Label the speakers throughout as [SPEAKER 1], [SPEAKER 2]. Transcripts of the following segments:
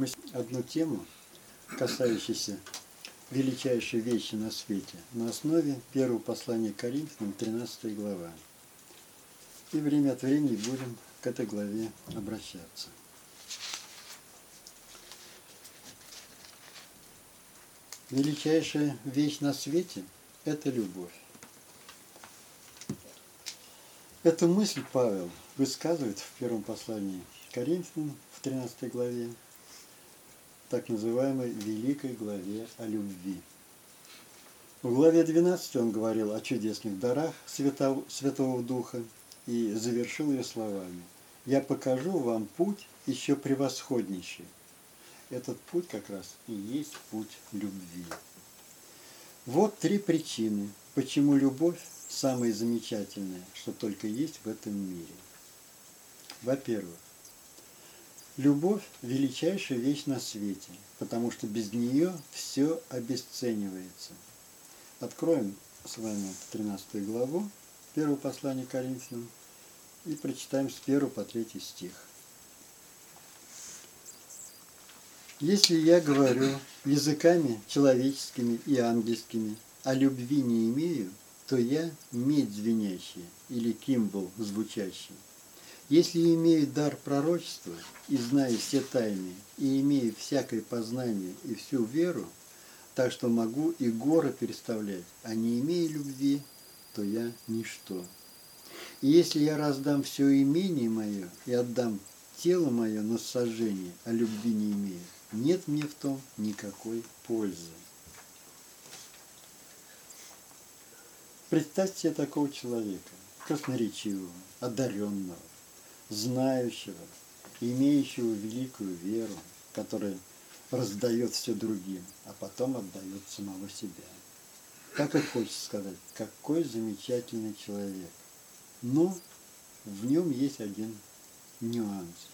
[SPEAKER 1] Мы одну тему, касающуюся величайшей вещи на свете, на основе первого послания Коринфянам, 13 глава. И время от времени будем к этой главе обращаться. Величайшая вещь на свете – это любовь. Эту мысль Павел высказывает в первом послании Коринфянам в 13 главе, так называемой Великой главе о любви. В главе 12 он говорил о чудесных дарах Святого, Святого Духа и завершил ее словами. «Я покажу вам путь еще превосходнейший». Этот путь как раз и есть путь любви. Вот три причины, почему любовь самое замечательное, что только есть в этом мире. Во-первых, Любовь – величайшая вещь на свете, потому что без нее все обесценивается. Откроем с вами 13 главу, первого послания Коринфянам, и прочитаем с 1 по 3 стих. Если я говорю языками человеческими и ангельскими, а любви не имею, то я медь звенящая или кимбл звучащий. Если имею дар пророчества и знаю все тайны, и имею всякое познание и всю веру, так что могу и горы переставлять, а не имея любви, то я ничто. И если я раздам все имение мое и отдам тело мое на сожжение, а любви не имею, нет мне в том никакой пользы. Представьте себе такого человека, красноречивого, одаренного, знающего, имеющего великую веру, который раздает все другим, а потом отдает самого себя. Так и хочется сказать, какой замечательный человек. Но в нем есть один нюанс.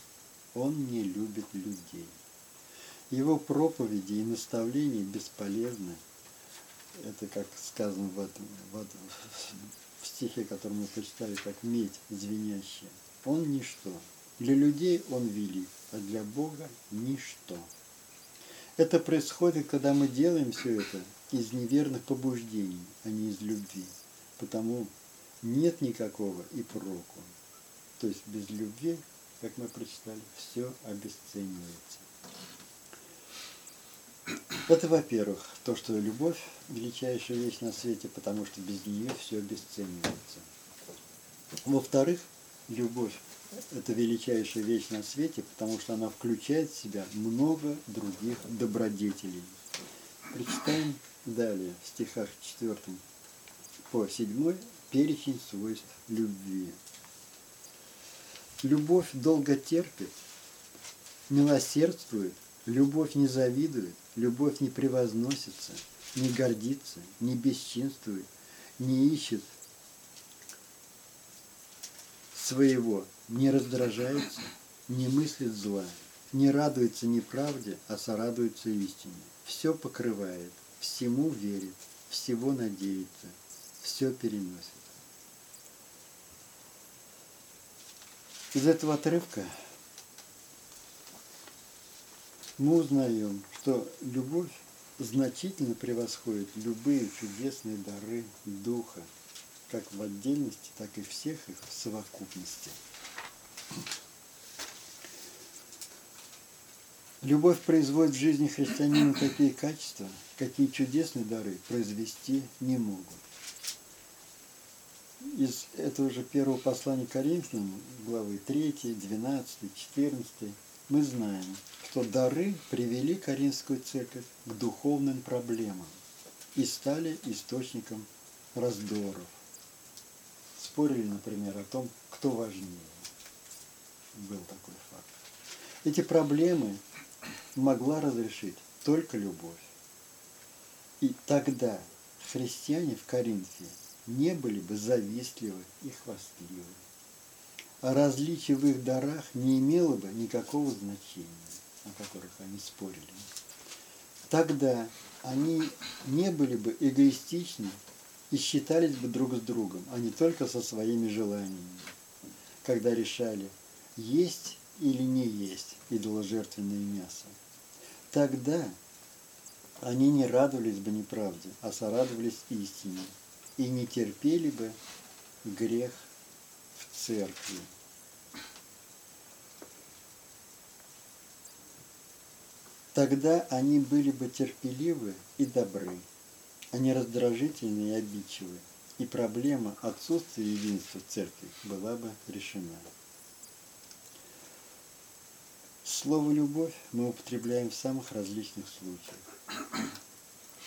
[SPEAKER 1] Он не любит людей. Его проповеди и наставления бесполезны. Это как сказано в, этом, в, в стихе, который мы прочитали, как медь звенящая. Он ничто. Для людей он велик, а для Бога ничто. Это происходит, когда мы делаем все это из неверных побуждений, а не из любви. Потому нет никакого и проку. То есть без любви, как мы прочитали, все обесценивается. Это, во-первых, то, что любовь – величайшая вещь на свете, потому что без нее все обесценивается. Во-вторых, любовь – это величайшая вещь на свете, потому что она включает в себя много других добродетелей. Прочитаем далее, в стихах 4 по 7 перечень свойств любви. Любовь долго терпит, милосердствует, любовь не завидует, любовь не превозносится, не гордится, не бесчинствует, не ищет своего, не раздражается, не мыслит зла, не радуется неправде, а сорадуется истине. Все покрывает, всему верит, всего надеется, все переносит. Из этого отрывка мы узнаем, что любовь значительно превосходит любые чудесные дары Духа, как в отдельности, так и всех их в совокупности. Любовь производит в жизни христианина такие качества, какие чудесные дары произвести не могут. Из этого же первого послания Коринфянам, главы 3, 12, 14, мы знаем, что дары привели Каринскую церковь к духовным проблемам и стали источником раздоров спорили, например, о том, кто важнее. Был такой факт. Эти проблемы могла разрешить только любовь. И тогда христиане в Коринфе не были бы завистливы и хвастливы. А различие в их дарах не имело бы никакого значения, о которых они спорили. Тогда они не были бы эгоистичны и считались бы друг с другом, а не только со своими желаниями, когда решали, есть или не есть идоложертвенное мясо, тогда они не радовались бы неправде, а сорадовались истине, и не терпели бы грех в церкви. Тогда они были бы терпеливы и добры, не раздражительны и обидчивы, и проблема отсутствия единства в церкви была бы решена. Слово «любовь» мы употребляем в самых различных случаях.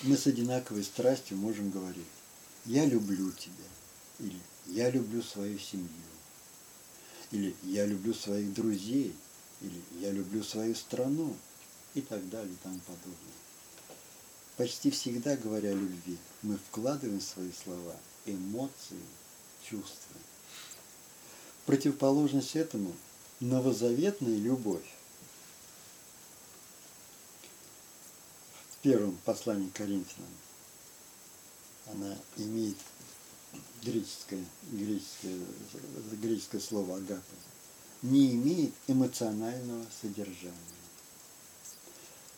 [SPEAKER 1] Мы с одинаковой страстью можем говорить «я люблю тебя» или «я люблю свою семью» или «я люблю своих друзей» или «я люблю свою страну» и так далее и тому подобное. Почти всегда, говоря о любви, мы вкладываем в свои слова эмоции, чувства. Противоположность этому – новозаветная любовь. В первом послании к Коринфянам она имеет греческое, греческое, греческое слово «агапа», не имеет эмоционального содержания.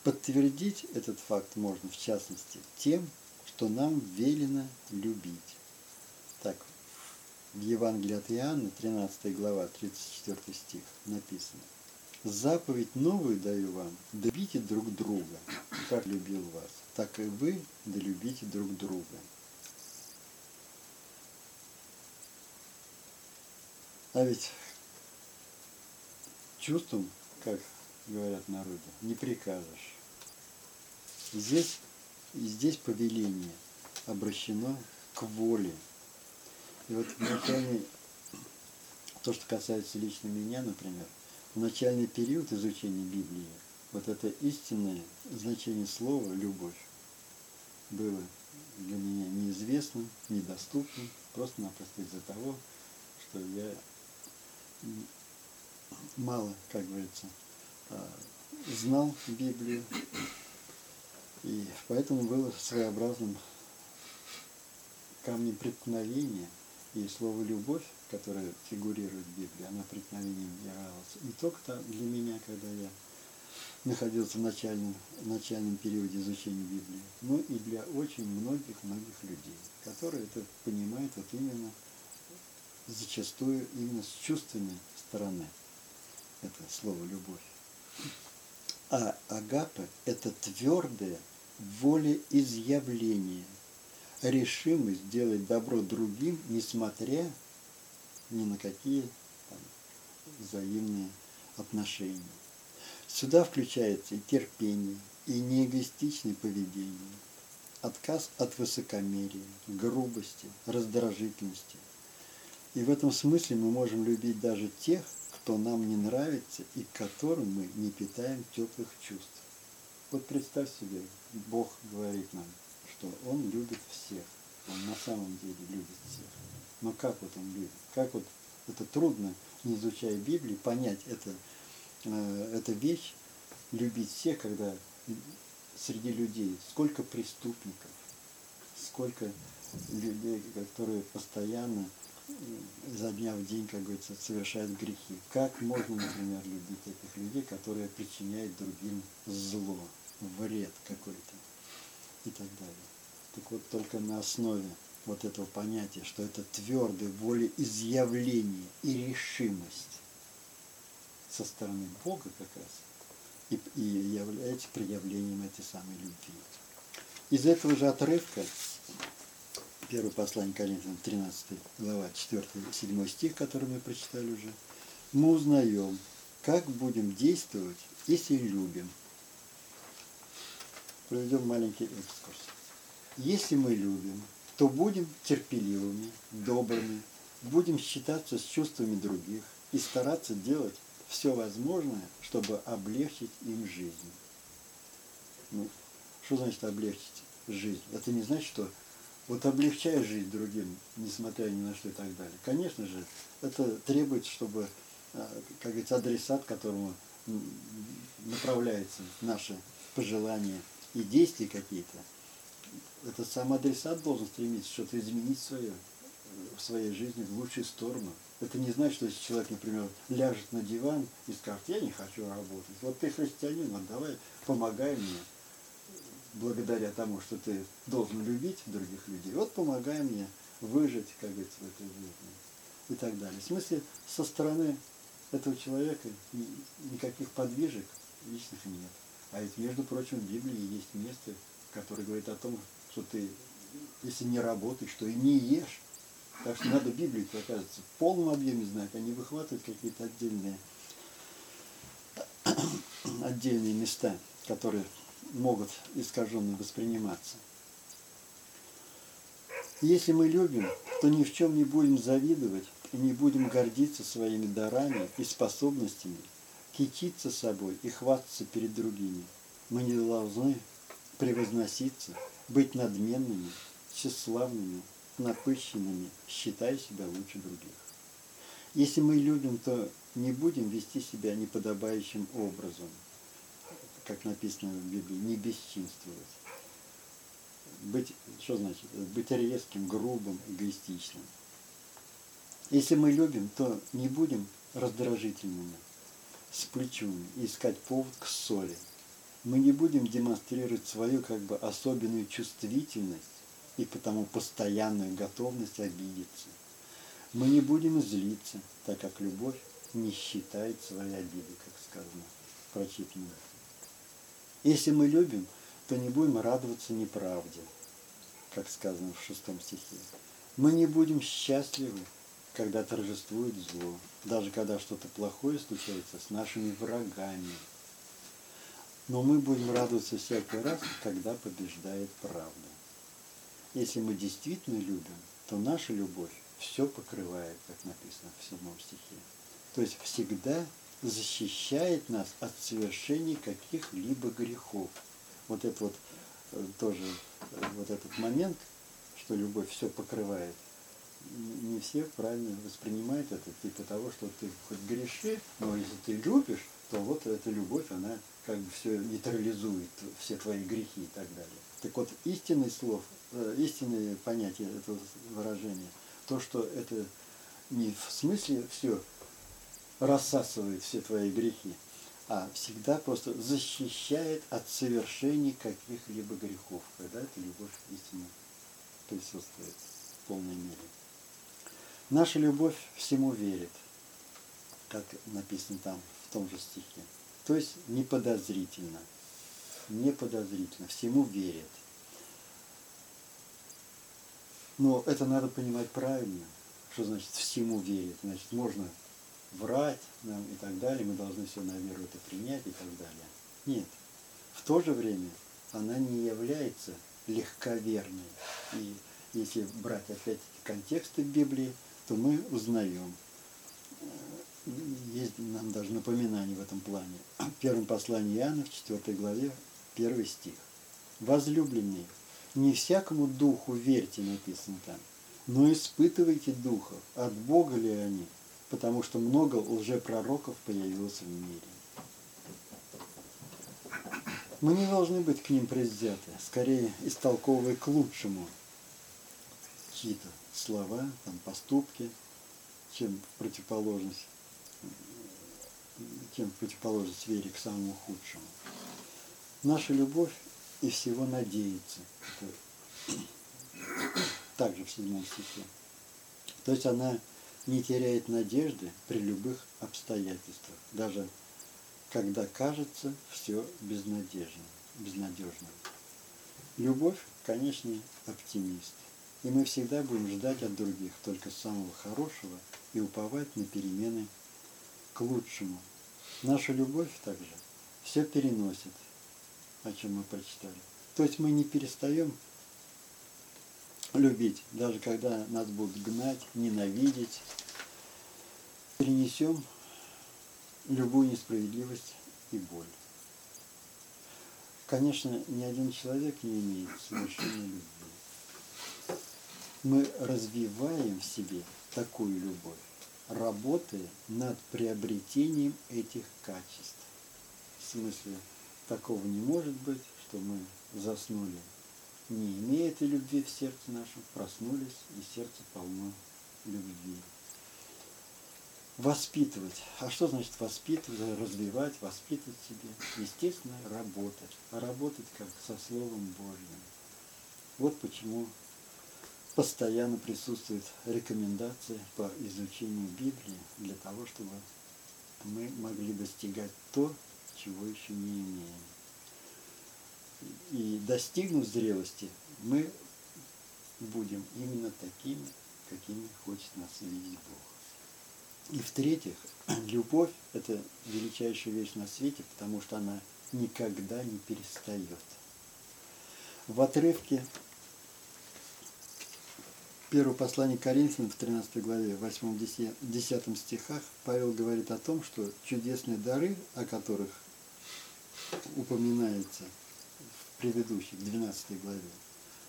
[SPEAKER 1] Подтвердить этот факт можно, в частности, тем, что нам велено любить. Так, в Евангелии от Иоанна, 13 глава, 34 стих написано. Заповедь новую даю вам, любите друг друга, как любил вас, так и вы долюбите друг друга. А ведь чувством, как говорят народы, не прикажешь. Здесь, здесь повеление обращено к воле. И вот в начальный, то, что касается лично меня, например, в начальный период изучения Библии, вот это истинное значение слова «любовь» было для меня неизвестным, недоступным, просто-напросто из-за того, что я мало, как говорится, знал Библию, и поэтому было своеобразным камнем преткновения, и слово «любовь», которое фигурирует в Библии, она преткновением являлась не только для меня, когда я находился в начальном, начальном периоде изучения Библии, но и для очень многих-многих людей, которые это понимают вот именно зачастую именно с чувственной стороны. Это слово «любовь». А агапа – это твердое волеизъявление, решимость сделать добро другим, несмотря ни на какие там, взаимные отношения. Сюда включается и терпение, и неэгоистичное поведение, отказ от высокомерия, грубости, раздражительности. И в этом смысле мы можем любить даже тех, кто нам не нравится и к которым мы не питаем теплых чувств. Вот представь себе, Бог говорит нам, что Он любит всех. Он на самом деле любит всех. Но как вот Он любит? Как вот это трудно, не изучая Библии, понять это, э, эта вещь, любить всех, когда среди людей сколько преступников, сколько людей, которые постоянно изо дня в день, как говорится, совершают грехи. Как можно, например, любить этих людей, которые причиняют другим зло, вред какой-то и так далее. Так вот, только на основе вот этого понятия, что это твердое волеизъявление и решимость со стороны Бога как раз и, и является проявлением этой самой любви. Из этого же отрывка Первое послание Коринфянам, 13 глава, 4-7 стих, который мы прочитали уже, мы узнаем, как будем действовать, если любим. Проведем маленький экскурс. Если мы любим, то будем терпеливыми, добрыми, будем считаться с чувствами других и стараться делать все возможное, чтобы облегчить им жизнь. Ну, что значит облегчить жизнь? Это не значит, что вот облегчая жизнь другим, несмотря ни на что и так далее. Конечно же, это требует, чтобы, а, как говорится, адресат, которому направляется наши пожелания и действия какие-то, этот сам адресат должен стремиться что-то изменить свое, в своей жизни в лучшую сторону. Это не значит, что если человек, например, ляжет на диван и скажет, я не хочу работать. Вот ты христианин, вот давай помогай мне благодаря тому, что ты должен любить других людей. Вот помогай мне выжить, как говорится, в этой жизни и так далее. В смысле, со стороны этого человека никаких подвижек личных нет. А ведь, между прочим, в Библии есть место, которое говорит о том, что ты, если не работаешь, то и не ешь. Так что надо Библию, оказывается, в полном объеме знать, а не выхватывать какие-то отдельные, отдельные места, которые могут искаженно восприниматься. Если мы любим, то ни в чем не будем завидовать и не будем гордиться своими дарами и способностями, кичиться собой и хвастаться перед другими. Мы не должны превозноситься, быть надменными, тщеславными, напыщенными, считая себя лучше других. Если мы любим, то не будем вести себя неподобающим образом, как написано в Библии, не бесчинствовать. Быть, что значит? Быть резким, грубым, эгоистичным. Если мы любим, то не будем раздражительными, сплеченными, искать повод к ссоре. Мы не будем демонстрировать свою как бы особенную чувствительность и потому постоянную готовность обидеться. Мы не будем злиться, так как любовь не считает свои обиды, как сказано в прочитанном. Если мы любим, то не будем радоваться неправде, как сказано в шестом стихе. Мы не будем счастливы, когда торжествует зло, даже когда что-то плохое случается с нашими врагами. Но мы будем радоваться всякий раз, когда побеждает правда. Если мы действительно любим, то наша любовь все покрывает, как написано в седьмом стихе. То есть всегда защищает нас от совершения каких-либо грехов. Вот это вот э, тоже, э, вот этот момент, что любовь все покрывает, не все правильно воспринимают это, типа того, что ты хоть греши, но если ты любишь, то вот эта любовь, она как бы все нейтрализует, все твои грехи и так далее. Так вот, истинный слов, э, истинное понятие этого выражения, то, что это не в смысле все рассасывает все твои грехи, а всегда просто защищает от совершения каких-либо грехов, когда эта любовь истинно присутствует в полной мере. Наша любовь всему верит, как написано там в том же стихе. То есть неподозрительно, неподозрительно, всему верит. Но это надо понимать правильно, что значит всему верит. Значит, можно врать нам и так далее, мы должны все на веру это принять и так далее. Нет. В то же время она не является легковерной. И если брать опять контексты Библии, то мы узнаем. Есть нам даже напоминание в этом плане. В первом послании Иоанна, в 4 главе, первый стих. Возлюбленные, не всякому духу верьте, написано там, но испытывайте духов, от Бога ли они, потому что много лжепророков появилось в мире. Мы не должны быть к ним предвзяты, скорее истолковывая к лучшему чьи-то слова, там, поступки, чем противоположность, чем противоположность вере к самому худшему. Наша любовь и всего надеется. Также в седьмом стихе. То есть она не теряет надежды при любых обстоятельствах, даже когда кажется все безнадежным. безнадежным. Любовь, конечно, оптимист. И мы всегда будем ждать от других только самого хорошего и уповать на перемены к лучшему. Наша любовь также все переносит, о чем мы прочитали. То есть мы не перестаем любить, даже когда нас будут гнать, ненавидеть. Перенесем любую несправедливость и боль. Конечно, ни один человек не имеет совершенной любви. Мы развиваем в себе такую любовь, работая над приобретением этих качеств. В смысле, такого не может быть, что мы заснули, не имея этой любви в сердце нашем проснулись, и сердце полно любви. Воспитывать. А что значит воспитывать, развивать, воспитывать себе? Естественно, работать. А работать как со Словом Божьим. Вот почему постоянно присутствует рекомендации по изучению Библии для того, чтобы мы могли достигать то, чего еще не имеем. И достигнув зрелости, мы будем именно такими, какими хочет нас видеть Бог. И в-третьих, любовь – это величайшая вещь на свете, потому что она никогда не перестает. В отрывке Первое послание Коринфянам в 13 главе, 8-10 стихах Павел говорит о том, что чудесные дары, о которых упоминается предыдущей, 12 главе,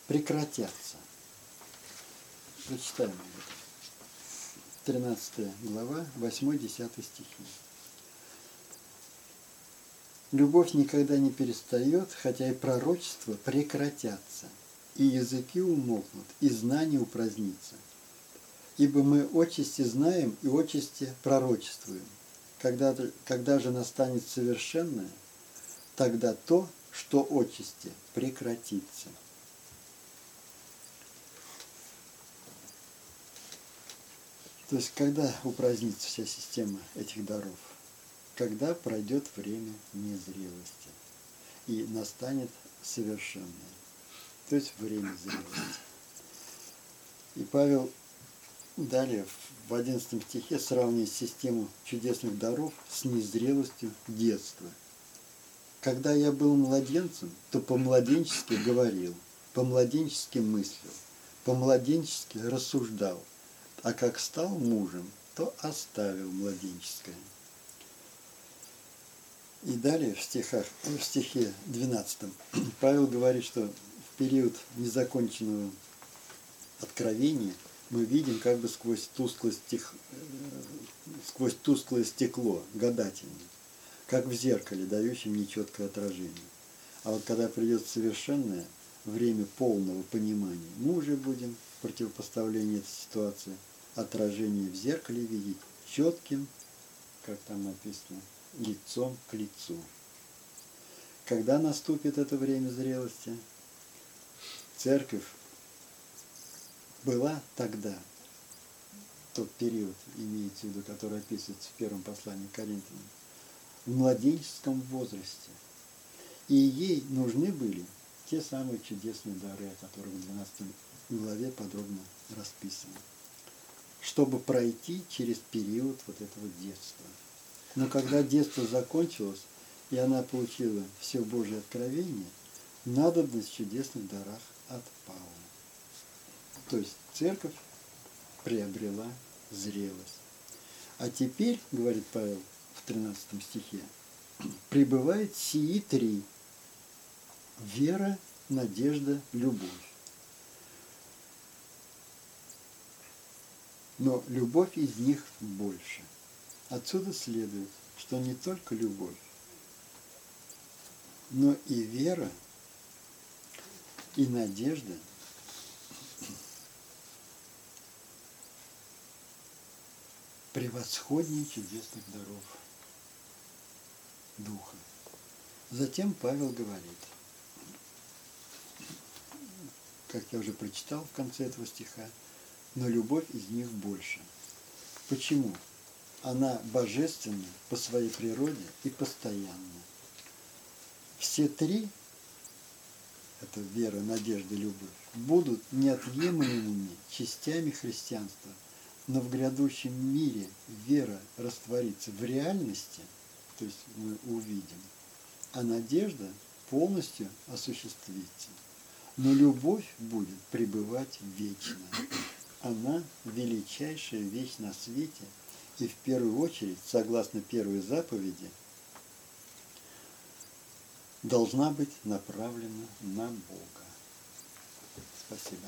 [SPEAKER 1] прекратятся. Прочитаем об этом. 13 глава, 8-10 стихи. Любовь никогда не перестает, хотя и пророчества прекратятся, и языки умолкнут, и знание упразднится. Ибо мы отчасти знаем и отчасти пророчествуем. Когда, когда же настанет совершенное, тогда то, что отчасти, прекратится. То есть, когда упразднится вся система этих даров? Когда пройдет время незрелости и настанет совершенное. То есть время зрелости. И Павел далее в 11 стихе сравнивает систему чудесных даров с незрелостью детства. Когда я был младенцем, то по-младенчески говорил, по-младенчески мыслил, по-младенчески рассуждал – а как стал мужем, то оставил младенческое. И далее в, стихах, в стихе 12 Павел говорит, что в период незаконченного откровения мы видим как бы сквозь тусклое, стех, э, сквозь тусклое стекло гадательное, как в зеркале, дающем нечеткое отражение. А вот когда придет совершенное время полного понимания, мы уже будем в противопоставлении этой ситуации – отражение в зеркале видеть четким, как там написано, лицом к лицу. Когда наступит это время зрелости? Церковь была тогда, тот период, имеется в виду, который описывается в первом послании к Коринфянам, в младенческом возрасте. И ей нужны были те самые чудесные дары, о которых в 12 главе подробно расписано чтобы пройти через период вот этого детства. Но когда детство закончилось, и она получила все Божье откровение, надобность в чудесных дарах отпала. То есть церковь приобрела зрелость. А теперь, говорит Павел в 13 стихе, пребывает сии три – вера, надежда, любовь. но любовь из них больше. Отсюда следует, что не только любовь, но и вера, и надежда превосходнее чудесных даров Духа. Затем Павел говорит, как я уже прочитал в конце этого стиха, но любовь из них больше. Почему? Она божественна по своей природе и постоянна. Все три, это вера, надежда, любовь, будут неотъемлемыми частями христианства, но в грядущем мире вера растворится в реальности, то есть мы увидим, а надежда полностью осуществится. Но любовь будет пребывать вечно она величайшая вещь на свете, и в первую очередь, согласно первой заповеди, должна быть направлена на Бога. Спасибо.